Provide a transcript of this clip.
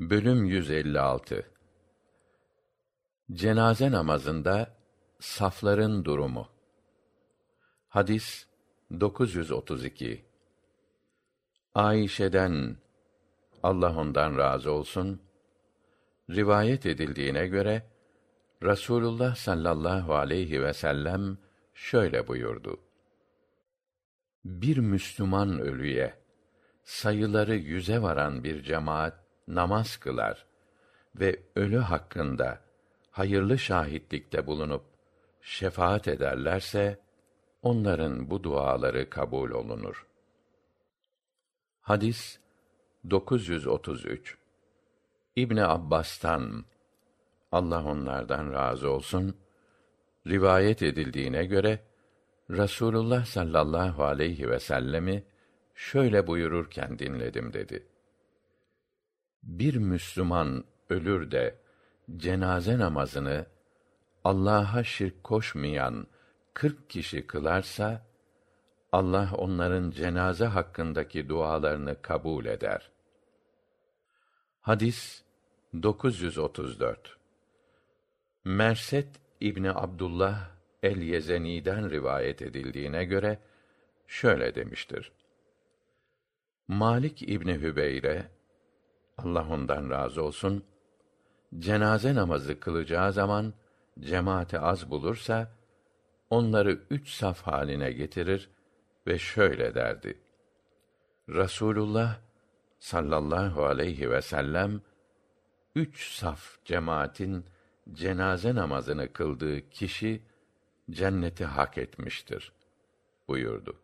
Bölüm 156 Cenaze namazında safların durumu. Hadis 932 Ayşe'den Allah ondan razı olsun rivayet edildiğine göre Rasulullah sallallahu aleyhi ve sellem şöyle buyurdu. Bir Müslüman ölüye sayıları yüze varan bir cemaat namaz kılar ve ölü hakkında hayırlı şahitlikte bulunup şefaat ederlerse onların bu duaları kabul olunur. Hadis 933 İbn Abbas'tan Allah onlardan razı olsun rivayet edildiğine göre Rasulullah sallallahu aleyhi ve sellemi şöyle buyururken dinledim dedi bir Müslüman ölür de cenaze namazını Allah'a şirk koşmayan kırk kişi kılarsa Allah onların cenaze hakkındaki dualarını kabul eder. Hadis 934 Merset İbni Abdullah el-Yezeni'den rivayet edildiğine göre şöyle demiştir. Malik İbni Hübeyre Allah ondan razı olsun, cenaze namazı kılacağı zaman cemaati az bulursa onları üç saf haline getirir ve şöyle derdi. Rasulullah sallallahu aleyhi ve sellem üç saf cemaatin cenaze namazını kıldığı kişi cenneti hak etmiştir buyurdu.